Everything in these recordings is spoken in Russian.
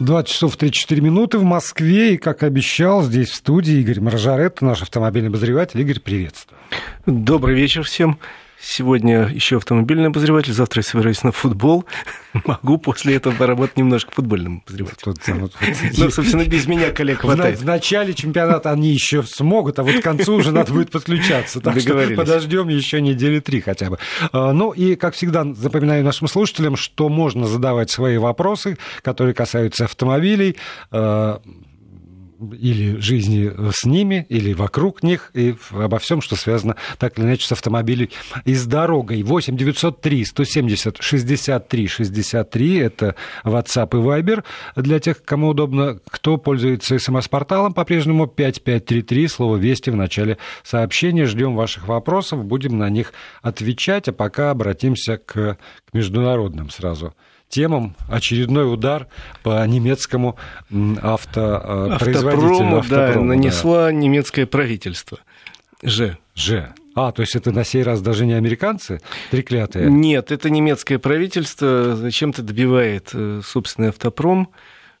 20 часов 34 минуты в Москве. И, как обещал, здесь в студии Игорь Маржарет, наш автомобильный обозреватель. Игорь, приветствую. Добрый вечер всем. Сегодня еще автомобильный обозреватель, завтра я собираюсь на футбол. Могу после этого поработать немножко футбольным обозревателем. Ну, собственно, без меня коллег хватает. В начале чемпионата они еще смогут, а вот к концу уже надо будет подключаться. Так что подождем еще недели три хотя бы. А, ну и, как всегда, запоминаю нашим слушателям, что можно задавать свои вопросы, которые касаются автомобилей а, или жизни с ними, или вокруг них, и обо всем, что связано так или иначе с автомобилем и с дорогой. 8 903 170 63 63 это WhatsApp и Viber для тех, кому удобно. Кто пользуется смс-порталом, по-прежнему 5533, слово «Вести» в начале сообщения. Ждем ваших вопросов, будем на них отвечать, а пока обратимся к, к международным сразу темам очередной удар по немецкому автопроизводителю. Автопрому, да, нанесла да. немецкое правительство. Ж. Ж. А, то есть это на сей раз даже не американцы треклятые? Нет, это немецкое правительство зачем-то добивает э, собственный автопром,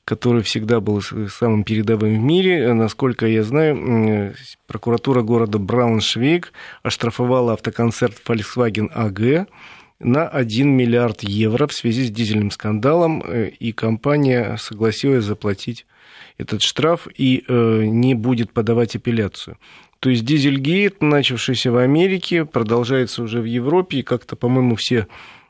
который всегда был самым передовым в мире. Насколько я знаю, прокуратура города Брауншвейг оштрафовала автоконцерт Volkswagen AG на 1 миллиард евро в связи с дизельным скандалом, э, и компания согласилась заплатить этот штраф и э, не будет подавать апелляцию. То есть дизельгейт, начавшийся в Америке, продолжается уже в Европе, и как-то, по-моему, все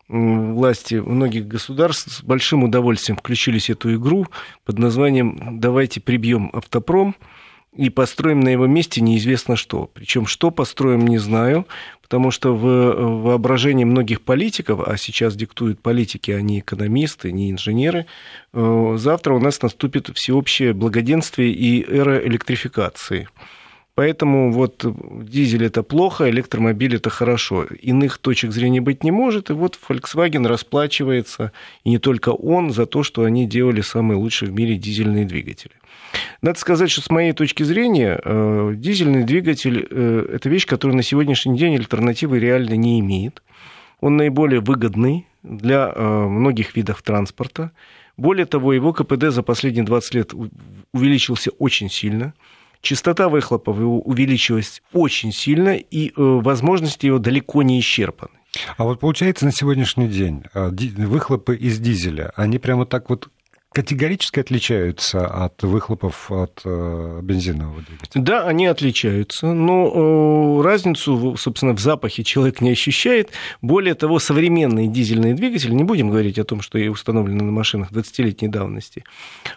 власти многих государств с большим удовольствием включились в эту игру под названием «Давайте прибьем автопром», и построим на его месте неизвестно что. Причем что построим, не знаю, потому что в воображении многих политиков, а сейчас диктуют политики, а не экономисты, не инженеры, э, завтра у нас наступит всеобщее благоденствие и эра электрификации. Поэтому вот дизель это плохо, электромобиль это хорошо. Иных точек зрения быть не может. И вот Volkswagen расплачивается, и не только он, за то, что они делали самые лучшие в мире дизельные двигатели. Надо сказать, что с моей точки зрения э, дизельный двигатель э, – это вещь, которая на сегодняшний день альтернативы реально не имеет. Он наиболее выгодный для э, многих видов транспорта. Более того, его КПД за последние 20 лет увеличился очень сильно. Частота выхлопов его увеличилась очень сильно, и возможности его далеко не исчерпаны. А вот получается на сегодняшний день выхлопы из дизеля, они прямо так вот категорически отличаются от выхлопов от э, бензинового двигателя? Да, они отличаются, но э, разницу, собственно, в запахе человек не ощущает. Более того, современные дизельные двигатели, не будем говорить о том, что и установлены на машинах 20-летней давности,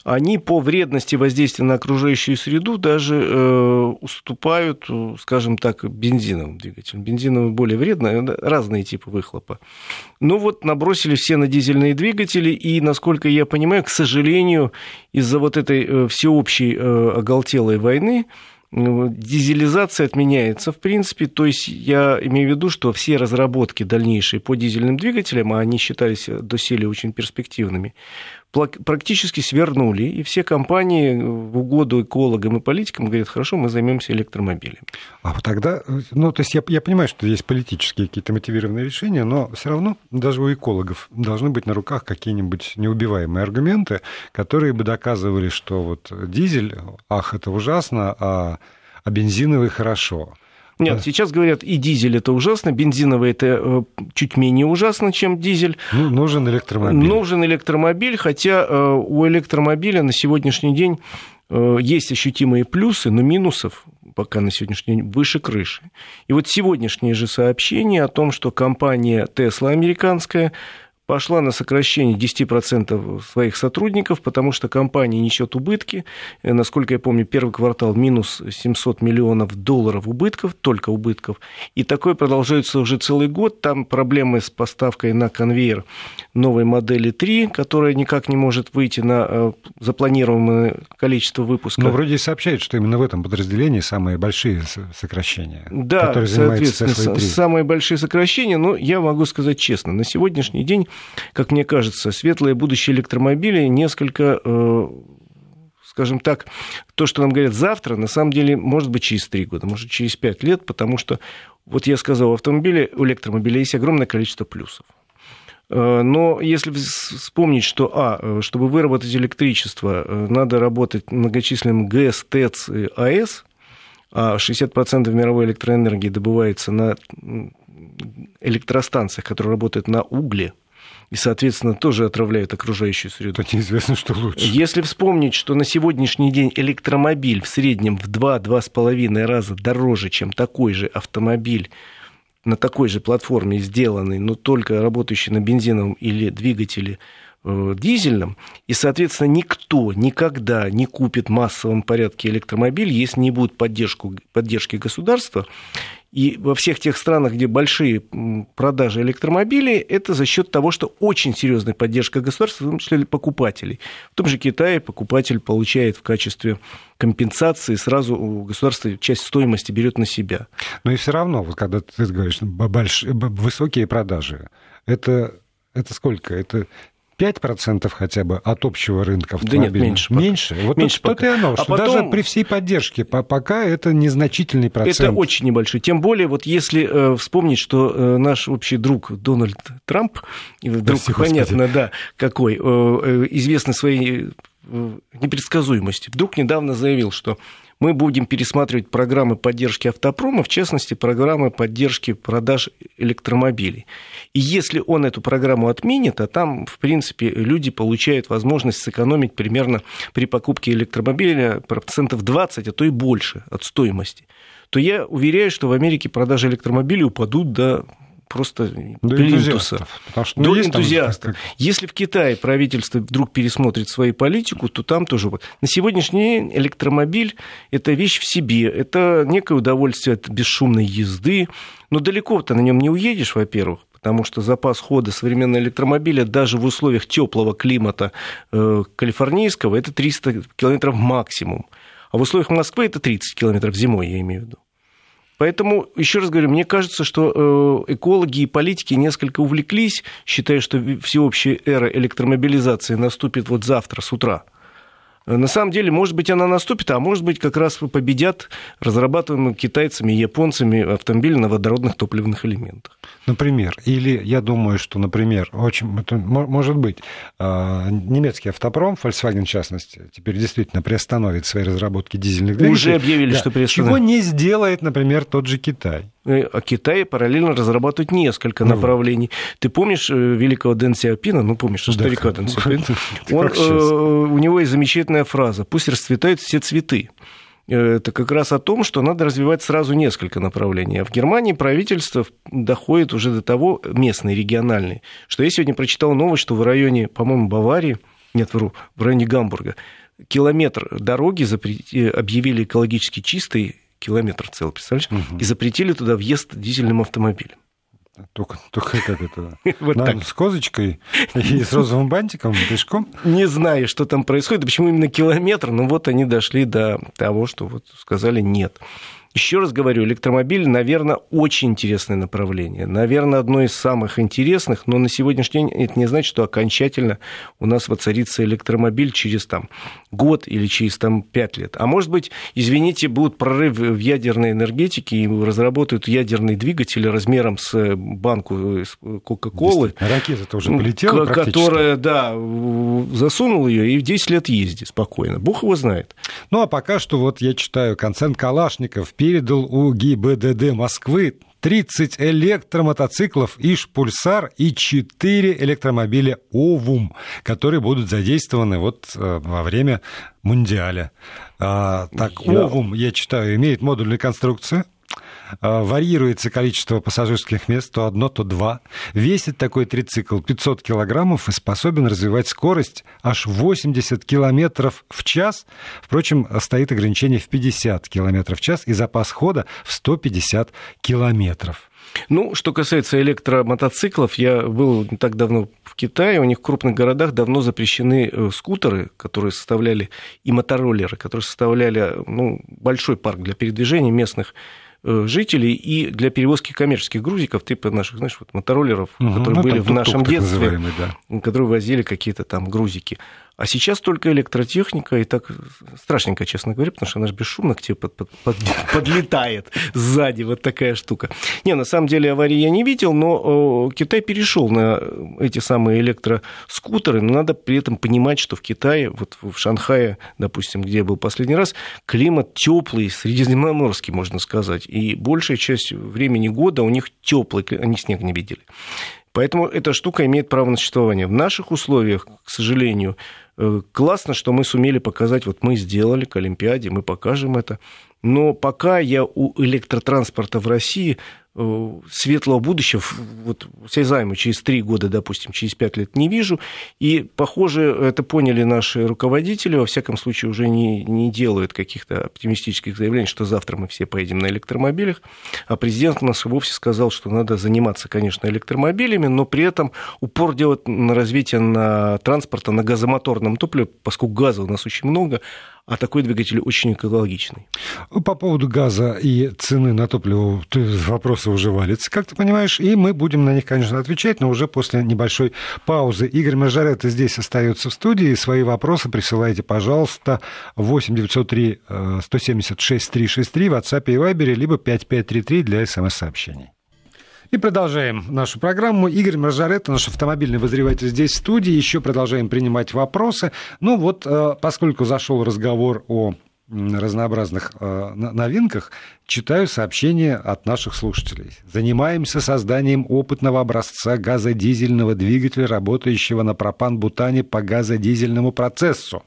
они по вредности воздействия на окружающую среду даже э, уступают, скажем так, бензиновым двигателям. Бензиновый более вредный, разные типы выхлопа. Ну вот набросили все на дизельные двигатели, и, насколько я понимаю, к сожалению, из-за вот этой э, всеобщей э, оголтелой войны, э, дизелизация отменяется, в принципе. То есть я имею в виду, что все разработки дальнейшие по дизельным двигателям, а они считались доселе очень перспективными, практически свернули, и все компании в угоду экологам и политикам говорят, хорошо, мы займемся электромобилями. А тогда, ну, то есть я, я понимаю, что есть политические какие-то мотивированные решения, но все равно даже у экологов должны быть на руках какие-нибудь неубиваемые аргументы, которые бы доказывали, что вот дизель, ах, это ужасно, а, а бензиновый хорошо. Нет, сейчас говорят, и дизель это ужасно, бензиновый это э, чуть менее ужасно, чем дизель. Ну, нужен электромобиль. Нужен электромобиль, хотя э, у электромобиля на сегодняшний день э, есть ощутимые плюсы, но минусов пока на сегодняшний день выше крыши. И вот сегодняшнее же сообщение о том, что компания Tesla американская пошла на сокращение 10% своих сотрудников, потому что компания несет убытки. Э, насколько я помню, первый квартал минус 700 миллионов долларов убытков, только убытков. И такое продолжается уже целый год. Там проблемы с поставкой на конвейер новой модели 3, которая никак не может выйти на э, запланированное количество выпусков. Но вроде сообщают, что именно в этом подразделении самые большие сокращения. Да, соответственно, самые большие сокращения. Но я могу сказать честно, на сегодняшний день как мне кажется, светлое будущее электромобилей несколько э, скажем так, то, что нам говорят завтра, на самом деле, может быть, через три года, может, через пять лет, потому что, вот я сказал, у автомобиля, у электромобиля есть огромное количество плюсов. Э, но если вспомнить, что, а, чтобы выработать электричество, надо работать многочисленным ГЭС, ТЭЦ и АЭС, а 60% мировой электроэнергии добывается на электростанциях, которые работают на угле, и, соответственно, тоже отравляют окружающую среду. То неизвестно, что лучше. Если вспомнить, что на сегодняшний день электромобиль в среднем в 2-2,5 раза дороже, чем такой же автомобиль на такой же платформе сделанный, но только работающий на бензиновом или двигателе э, дизельном, и, соответственно, никто никогда не купит в массовом порядке электромобиль, если не будет поддержку, поддержки государства, и во всех тех странах, где большие продажи электромобилей, это за счет того, что очень серьезная поддержка государства, в том числе покупателей. В том же Китае покупатель получает в качестве компенсации сразу у государства часть стоимости берет на себя. Но и все равно, вот когда ты говоришь, большие, высокие продажи, это это сколько? Это 5% хотя бы от общего рынка автомобилей? Да нет, меньше. Пока. Меньше? Вот меньше то, то и оно, а что потом... даже при всей поддержке пока это незначительный процент. Это очень небольшой. Тем более, вот если э, вспомнить, что э, наш общий друг Дональд Трамп, друг, Спасибо, понятно, Господи. да, какой, э, э, известный своей э, непредсказуемости, вдруг недавно заявил, что мы будем пересматривать программы поддержки автопрома, в частности, программы поддержки продаж электромобилей. И если он эту программу отменит, а там, в принципе, люди получают возможность сэкономить примерно при покупке электромобиля процентов 20, а то и больше от стоимости, то я уверяю, что в Америке продажи электромобилей упадут до просто до плинтуса. Что, ну, до энтузиастов. Там... Если в Китае правительство вдруг пересмотрит свою политику, то там тоже... На сегодняшний день электромобиль – это вещь в себе, это некое удовольствие от бесшумной езды, но далеко ты на нем не уедешь, во-первых, потому что запас хода современного электромобиля даже в условиях теплого климата э, калифорнийского это 300 километров максимум. А в условиях Москвы это 30 километров зимой, я имею в виду. Поэтому, еще раз говорю, мне кажется, что э, экологи и политики несколько увлеклись, считая, что всеобщая эра электромобилизации наступит вот завтра с утра. На самом деле, может быть, она наступит, а может быть, как раз победят разрабатываемые китайцами и японцами автомобили на водородных топливных элементах. Например, или я думаю, что, например, очень, это, может быть, а, немецкий автопром, Volkswagen в частности, теперь действительно приостановит свои разработки дизельных двигателей. Уже объявили, да. что приостановит. Чего не сделает, например, тот же Китай. Э, а Китай параллельно разрабатывает несколько ну, направлений. Ты помнишь э, великого Дэн Сяопина? Ну, помнишь, да, старика Дэн Сяопина? Он, э, у него есть замечательная фраза «Пусть расцветают все цветы» это как раз о том, что надо развивать сразу несколько направлений. А в Германии правительство доходит уже до того, местный, региональный, что я сегодня прочитал новость, что в районе, по-моему, Баварии, нет, вру, в районе Гамбурга, километр дороги запрети, объявили экологически чистой, километр целый, представляешь? Угу. И запретили туда въезд дизельным автомобилем. Только, только как это? вот На, так. С козочкой и с розовым бантиком пешком? Не знаю, что там происходит, почему именно километр, но вот они дошли до того, что вот сказали нет. Еще раз говорю, электромобиль, наверное, очень интересное направление. Наверное, одно из самых интересных, но на сегодняшний день это не значит, что окончательно у нас воцарится электромобиль через там, год или через там, пять лет. А может быть, извините, будут прорыв в ядерной энергетике и разработают ядерный двигатель размером с банку Кока-Колы. Ракета-то уже полетела Которая, да, засунул ее и в 10 лет ездит спокойно. Бог его знает. Ну, а пока что вот я читаю, концерн Калашников передал у ГИБДД Москвы 30 электромотоциклов ИШ «Пульсар» и 4 электромобиля «Овум», которые будут задействованы вот э, во время Мундиаля. А, так, я... «Овум», я читаю, имеет модульную конструкцию, варьируется количество пассажирских мест, то одно, то два. Весит такой трицикл 500 килограммов и способен развивать скорость аж 80 километров в час. Впрочем, стоит ограничение в 50 километров в час и запас хода в 150 километров. Ну, что касается электромотоциклов, я был не так давно в Китае, у них в крупных городах давно запрещены э, скутеры, которые составляли, и мотороллеры, которые составляли ну, большой парк для передвижения местных жителей и для перевозки коммерческих грузиков, типа наших, знаешь, вот мотороллеров, угу, которые ну, были в нашем детстве, да. которые возили какие-то там грузики. А сейчас только электротехника, и так страшненько, честно говоря, потому что она же бесшумно к тебе под, под, под, подлетает сзади, вот такая штука. Не, на самом деле аварии я не видел, но Китай перешел на эти самые электроскутеры, но надо при этом понимать, что в Китае, вот в Шанхае, допустим, где я был последний раз, климат теплый, средиземноморский, можно сказать, и большая часть времени года у них теплый, они снег не видели. Поэтому эта штука имеет право на существование. В наших условиях, к сожалению, э, классно, что мы сумели показать, вот мы сделали к Олимпиаде, мы покажем это. Но пока я у электротранспорта в России светлого будущего, вот осязаемо через три года, допустим, через пять лет не вижу. И, похоже, это поняли наши руководители, во всяком случае, уже не, не делают каких-то оптимистических заявлений, что завтра мы все поедем на электромобилях. А президент у нас вовсе сказал, что надо заниматься, конечно, электромобилями, но при этом упор делать на развитие на транспорта, на газомоторном топливе, поскольку газа у нас очень много, а такой двигатель очень экологичный. По поводу газа и цены на топливо вопросы уже валятся, как ты понимаешь, и мы будем на них, конечно, отвечать, но уже после небольшой паузы. Игорь Мажарета здесь остается в студии. Свои вопросы присылайте, пожалуйста, 8 903 176 363 в WhatsApp и Viber, либо 5533 для смс-сообщений. И продолжаем нашу программу. Игорь Маржарет, наш автомобильный возреватель здесь в студии. Еще продолжаем принимать вопросы. Ну вот, э, поскольку зашел разговор о разнообразных э, новинках, читаю сообщения от наших слушателей. Занимаемся созданием опытного образца газодизельного двигателя, работающего на пропан-бутане по газодизельному процессу.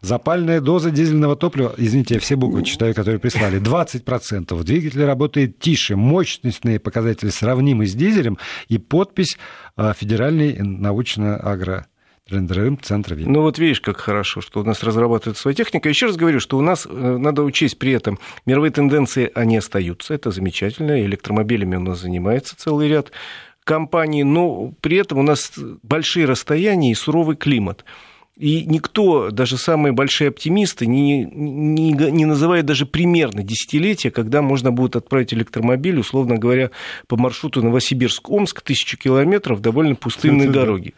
Запальная доза дизельного топлива, извините, я все буквы читаю, которые прислали, 20%. Двигатель работает тише, мощностные показатели сравнимы с дизелем и подпись э, Федеральный научно-агро Рендерым центра вида. Ну вот видишь, как хорошо, что у нас разрабатывается своя техника. Еще раз говорю, что у нас э, надо учесть при этом мировые тенденции, они остаются, это замечательно, электромобилями у нас занимается целый ряд компаний, но при этом у нас большие расстояния и суровый климат. И никто, даже самые большие оптимисты, не, не, не называет даже примерно десятилетия, когда можно будет отправить электромобиль, условно говоря, по маршруту Новосибирск-Омск, тысячу километров, довольно пустынные дороги.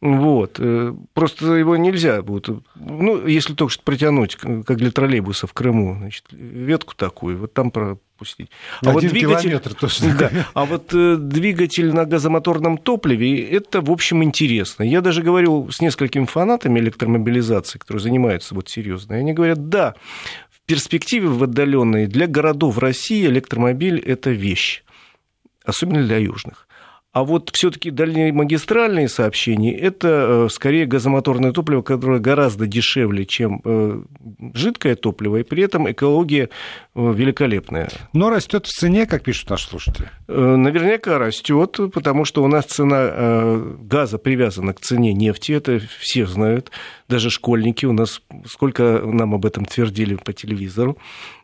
Вот. Э, просто его нельзя будет. Ну, если только что протянуть, как для троллейбуса в Крыму, значит, ветку такую, вот там пропустить. А вот двигатель, точно. Да, а вот э, двигатель на газомоторном топливе, это, в общем, интересно. Я даже говорил с несколькими фанатами электромобилизации, которые занимаются вот серьезно, и они говорят, да, в перспективе в отдаленной для городов России электромобиль – это вещь, особенно для южных. А вот все-таки дальнемагистральные сообщения – это э, скорее газомоторное топливо, которое гораздо дешевле, чем э, жидкое топливо, и при этом экология э, великолепная. Но растет в цене, как пишут наши слушатели? Наверняка растет, потому что у нас цена газа привязана к цене нефти, это все знают даже школьники у нас, сколько нам об этом твердили по телевизору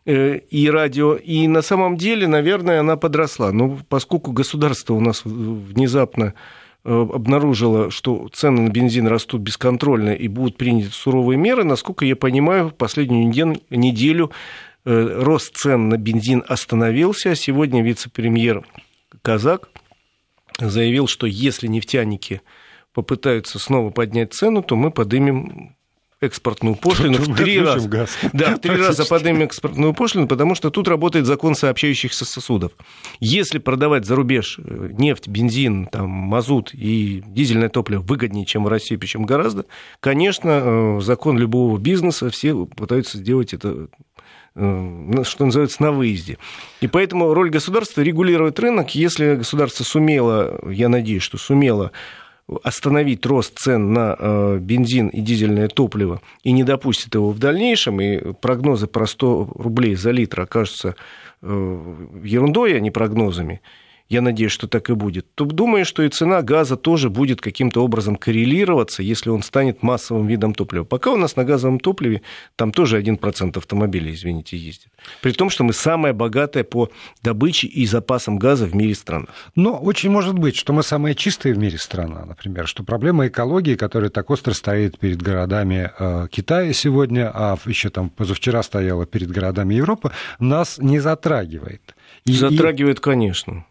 э, и радио. И на самом деле, наверное, она подросла. Но поскольку государство у нас внезапно э, обнаружило, что цены на бензин растут бесконтрольно и будут приняты суровые меры, насколько я понимаю, в последнюю неделю э, рост цен на бензин остановился. Сегодня вице-премьер Казак заявил, что если нефтяники попытаются снова поднять цену, то мы поднимем экспортную пошлину в три раза. Газ. Да, в три раза поднимем экспортную пошлину, потому что тут работает закон сообщающихся сосудов. Если продавать за рубеж э, нефть, бензин, там, мазут и дизельное топливо выгоднее, чем в России, причем гораздо, конечно, э, закон любого бизнеса, все пытаются сделать это э, что называется, на выезде. И поэтому роль государства регулировать рынок, если государство сумело, я надеюсь, что сумело остановить рост цен на э, бензин и дизельное топливо и не допустит его в дальнейшем, и прогнозы про 100 рублей за литр окажутся э, ерундой, а не прогнозами, я надеюсь, что так и будет, то думаю, что и цена газа тоже будет каким-то образом коррелироваться, если он станет массовым видом топлива. Пока у нас на газовом топливе там тоже 1% автомобилей, извините, ездит. При том, что мы самая богатая по добыче и запасам газа в мире страна. Но очень может быть, что мы самая чистая в мире страна, например, что проблема экологии, которая так остро стоит перед городами э, Китая сегодня, а еще там позавчера стояла перед городами Европы, нас не затрагивает. И, затрагивает, и... конечно.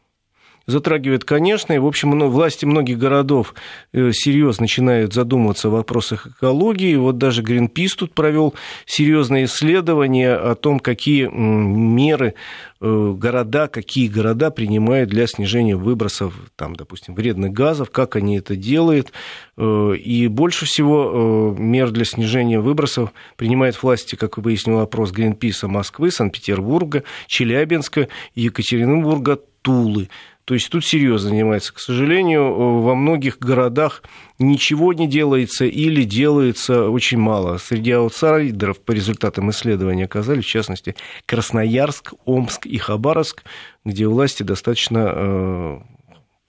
Затрагивает, конечно, и, в общем, ну, власти многих городов э, серьезно начинают задумываться о вопросах экологии. Вот даже Greenpeace тут провел серьезное исследование о том, какие меры э, города, какие города принимают для снижения выбросов, там, допустим, вредных газов, как они это делают. Э, и больше всего мер для снижения выбросов принимают власти, как выяснил опрос Greenpeace Москвы, Санкт-Петербурга, Челябинска, Екатеринбурга, Тулы. То есть тут серьезно занимается. К сожалению, во многих городах ничего не делается или делается очень мало. Среди аутсайдеров по результатам исследования оказались, в частности, Красноярск, Омск и Хабаровск, где власти достаточно э,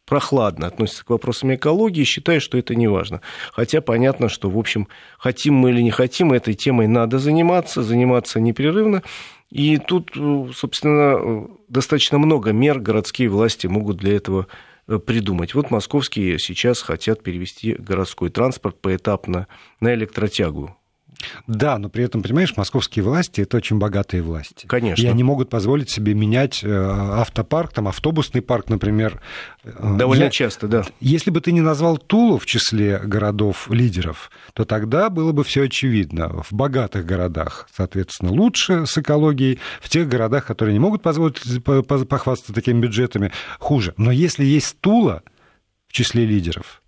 прохладно относятся к вопросам экологии, считая, что это не важно. Хотя понятно, что, в общем, хотим мы или не хотим, этой темой надо заниматься, заниматься непрерывно. И тут, э, собственно, э, достаточно много мер городские власти могут для этого э, придумать. Вот московские сейчас хотят перевести городской транспорт поэтапно на электротягу. Да, но при этом, понимаешь, московские власти это очень богатые власти. Конечно. И они могут позволить себе менять э, автопарк, там автобусный парк, например. Э, Довольно Я... часто, да. Если бы ты не назвал Тулу в числе городов-лидеров, то тогда было бы все очевидно. В богатых городах, соответственно, лучше с экологией, в тех городах, которые не могут позволить похвастаться такими бюджетами, хуже. Но если есть Тула в числе лидеров,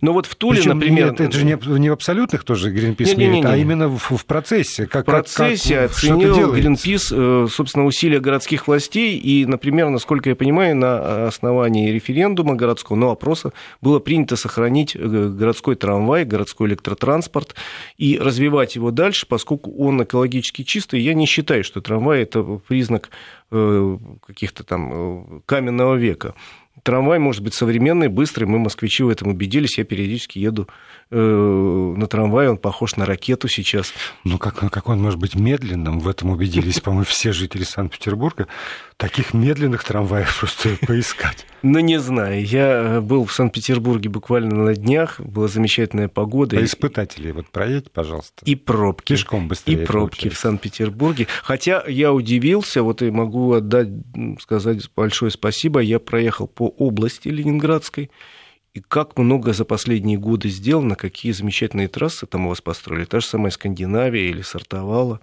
но вот в Туле, Причем например... Нет, это же не, не в абсолютных тоже Гринпис не, мерит, а именно в, в процессе. Как, в процессе как, как, оценил Гринпис, э, собственно, усилия городских властей, и, например, насколько я понимаю, на основании референдума городского, но опроса, было принято сохранить э, городской трамвай, городской электротранспорт и развивать его дальше, поскольку он экологически чистый. Я не считаю, что трамвай – это признак э, каких-то там каменного века. Трамвай может быть современный, быстрый. Мы, москвичи, в этом убедились. Я периодически еду на трамвай, он похож на ракету сейчас. Ну, как, как он может быть медленным, в этом убедились, по-моему, все жители Санкт-Петербурга. Таких медленных трамваев просто поискать. Ну, не знаю. Я был в Санкт-Петербурге буквально на днях, была замечательная погода. А испытатели, вот проедьте, пожалуйста. И пробки. Пешком быстрее. И пробки получается. в Санкт-Петербурге. Хотя я удивился, вот и могу отдать, сказать большое спасибо. Я проехал по области Ленинградской, и как много за последние годы сделано, какие замечательные трассы там у вас построили. Та же самая Скандинавия или Сартовала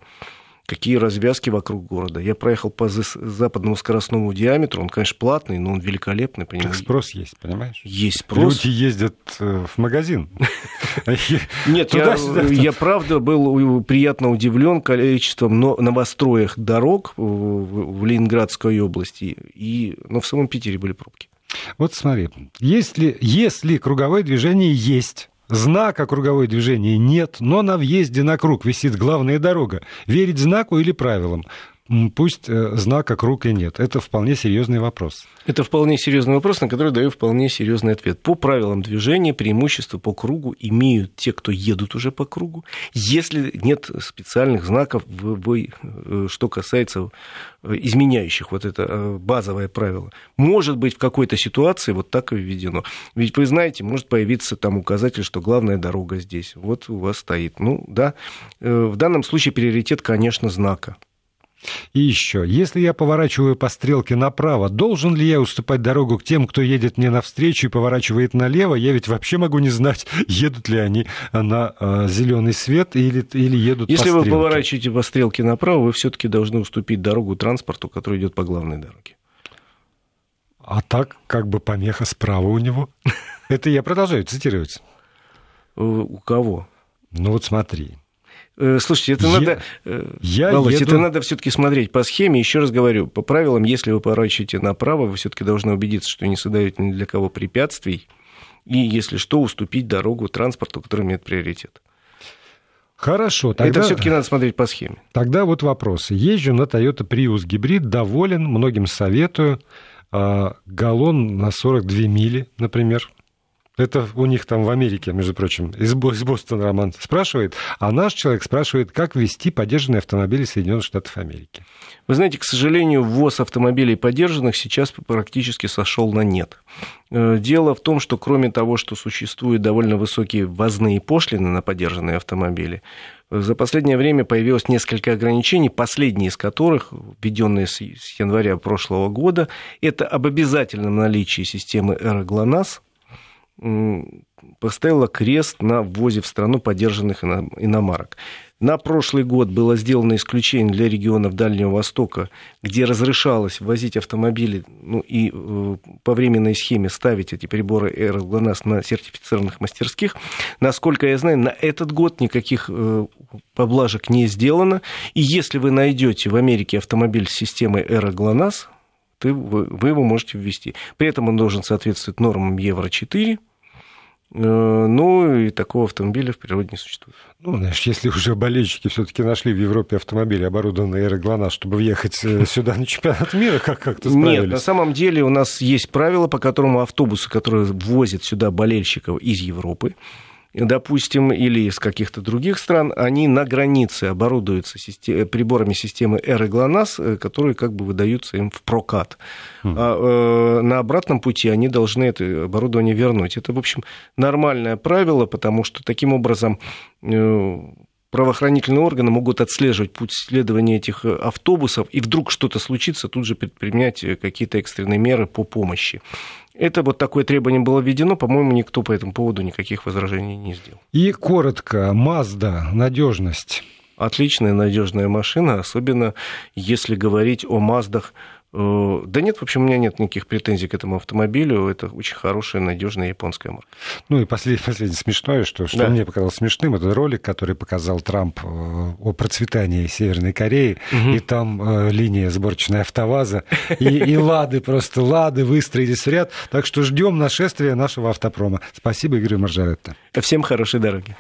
какие развязки вокруг города. Я проехал по западному скоростному диаметру, он, конечно, платный, но он великолепный, понимаешь? Так спрос есть, понимаешь? Есть спрос. Люди ездят э, в магазин. Нет, я правда был приятно удивлен количеством новостроек дорог в Ленинградской области, но в самом Питере были пробки. Вот смотри, если, если круговое движение есть, Знака круговое движение нет, но на въезде на круг висит главная дорога. Верить знаку или правилам? Пусть э, знака круг и нет. Это вполне серьезный вопрос. Это вполне серьезный вопрос, на который даю вполне серьезный ответ. По правилам движения преимущество по кругу имеют те, кто едут уже по кругу, если нет специальных знаков, э, что касается э, изменяющих вот это базовое правило. Может быть, в какой-то ситуации вот так и введено. Ведь вы знаете, может появиться там указатель, что главная дорога здесь. Вот у вас стоит. Ну да, в данном случае приоритет, конечно, знака. И еще, если я поворачиваю по стрелке направо, должен ли я уступать дорогу к тем, кто едет мне навстречу и поворачивает налево? Я ведь вообще могу не знать, едут ли они на э, зеленый свет или, или едут если по. Если вы поворачиваете по стрелке направо, вы все-таки должны уступить дорогу транспорту, который идет по главной дороге. А так, как бы помеха справа у него. Это я продолжаю цитировать. У кого? Ну вот смотри. Э, слушайте, это я, надо, э, я Володь, еду... это надо все-таки смотреть по схеме. Еще раз говорю, по правилам, если вы поворачиваете направо, вы все-таки должны убедиться, что не создаете ни для кого препятствий, и, если что, уступить дорогу транспорту, который имеет приоритет. Хорошо. Тогда... Это все-таки надо смотреть по схеме. Тогда вот вопрос. Езжу на Toyota Prius гибрид, доволен, многим советую. А, галлон на 42 мили, например. Это у них там в Америке, между прочим, из, из Бостона Роман спрашивает, а наш человек спрашивает, как вести поддержанные автомобили Соединенных Штатов Америки. Вы знаете, к сожалению, ввоз автомобилей поддержанных сейчас практически сошел на нет. Э, дело в том, что кроме того, что существуют довольно высокие ввозные пошлины на поддержанные автомобили, за последнее время появилось несколько ограничений, последние из которых, введенные с января прошлого года, это об обязательном наличии системы «Эроглонасс», поставила крест на ввозе в страну поддержанных иномарок. На прошлый год было сделано исключение для регионов Дальнего Востока, где разрешалось ввозить автомобили ну, и э, по временной схеме ставить эти приборы ЭРЛГЛОНАСС на сертифицированных мастерских. Насколько я знаю, на этот год никаких э, поблажек не сделано. И если вы найдете в Америке автомобиль с системой ЭРОГЛОНАСС, вы, вы его можете ввести. При этом он должен соответствовать нормам Евро-4, Э, ну, и такого автомобиля в природе не существует. Ну, знаешь, если уже болельщики все-таки нашли в Европе автомобили, оборудованные аэроглонасс, чтобы въехать э, сюда на чемпионат мира, как как-то справились? Нет, на самом деле у нас есть правила, по которым автобусы, которые ввозят сюда болельщиков из Европы, допустим, или из каких-то других стран, они на границе оборудуются систем... приборами системы R и GLONASS, которые как бы выдаются им в прокат. Mm. А э, на обратном пути они должны это оборудование вернуть. Это, в общем, нормальное правило, потому что таким образом э, правоохранительные органы могут отслеживать путь следования этих автобусов, и вдруг что-то случится, тут же предпринять какие-то экстренные меры по помощи. Это вот такое требование было введено, по-моему, никто по этому поводу никаких возражений не сделал. И коротко, Mazda, надежность. Отличная надежная машина, особенно если говорить о Маздах Э, да нет, в общем, у меня нет никаких претензий к этому автомобилю. Это очень хорошая, надежная японская марка. Ну и последнее, последнее смешное, что, что да. мне показалось смешным, это ролик, который показал Трамп э, о процветании Северной Кореи, угу. и там э, линия сборочная АвтоВАЗа, и, и Лады, просто Лады выстроились в ряд. Так что ждем нашествия нашего автопрома. Спасибо, Игорь Маржаретта. Всем хорошей дороги.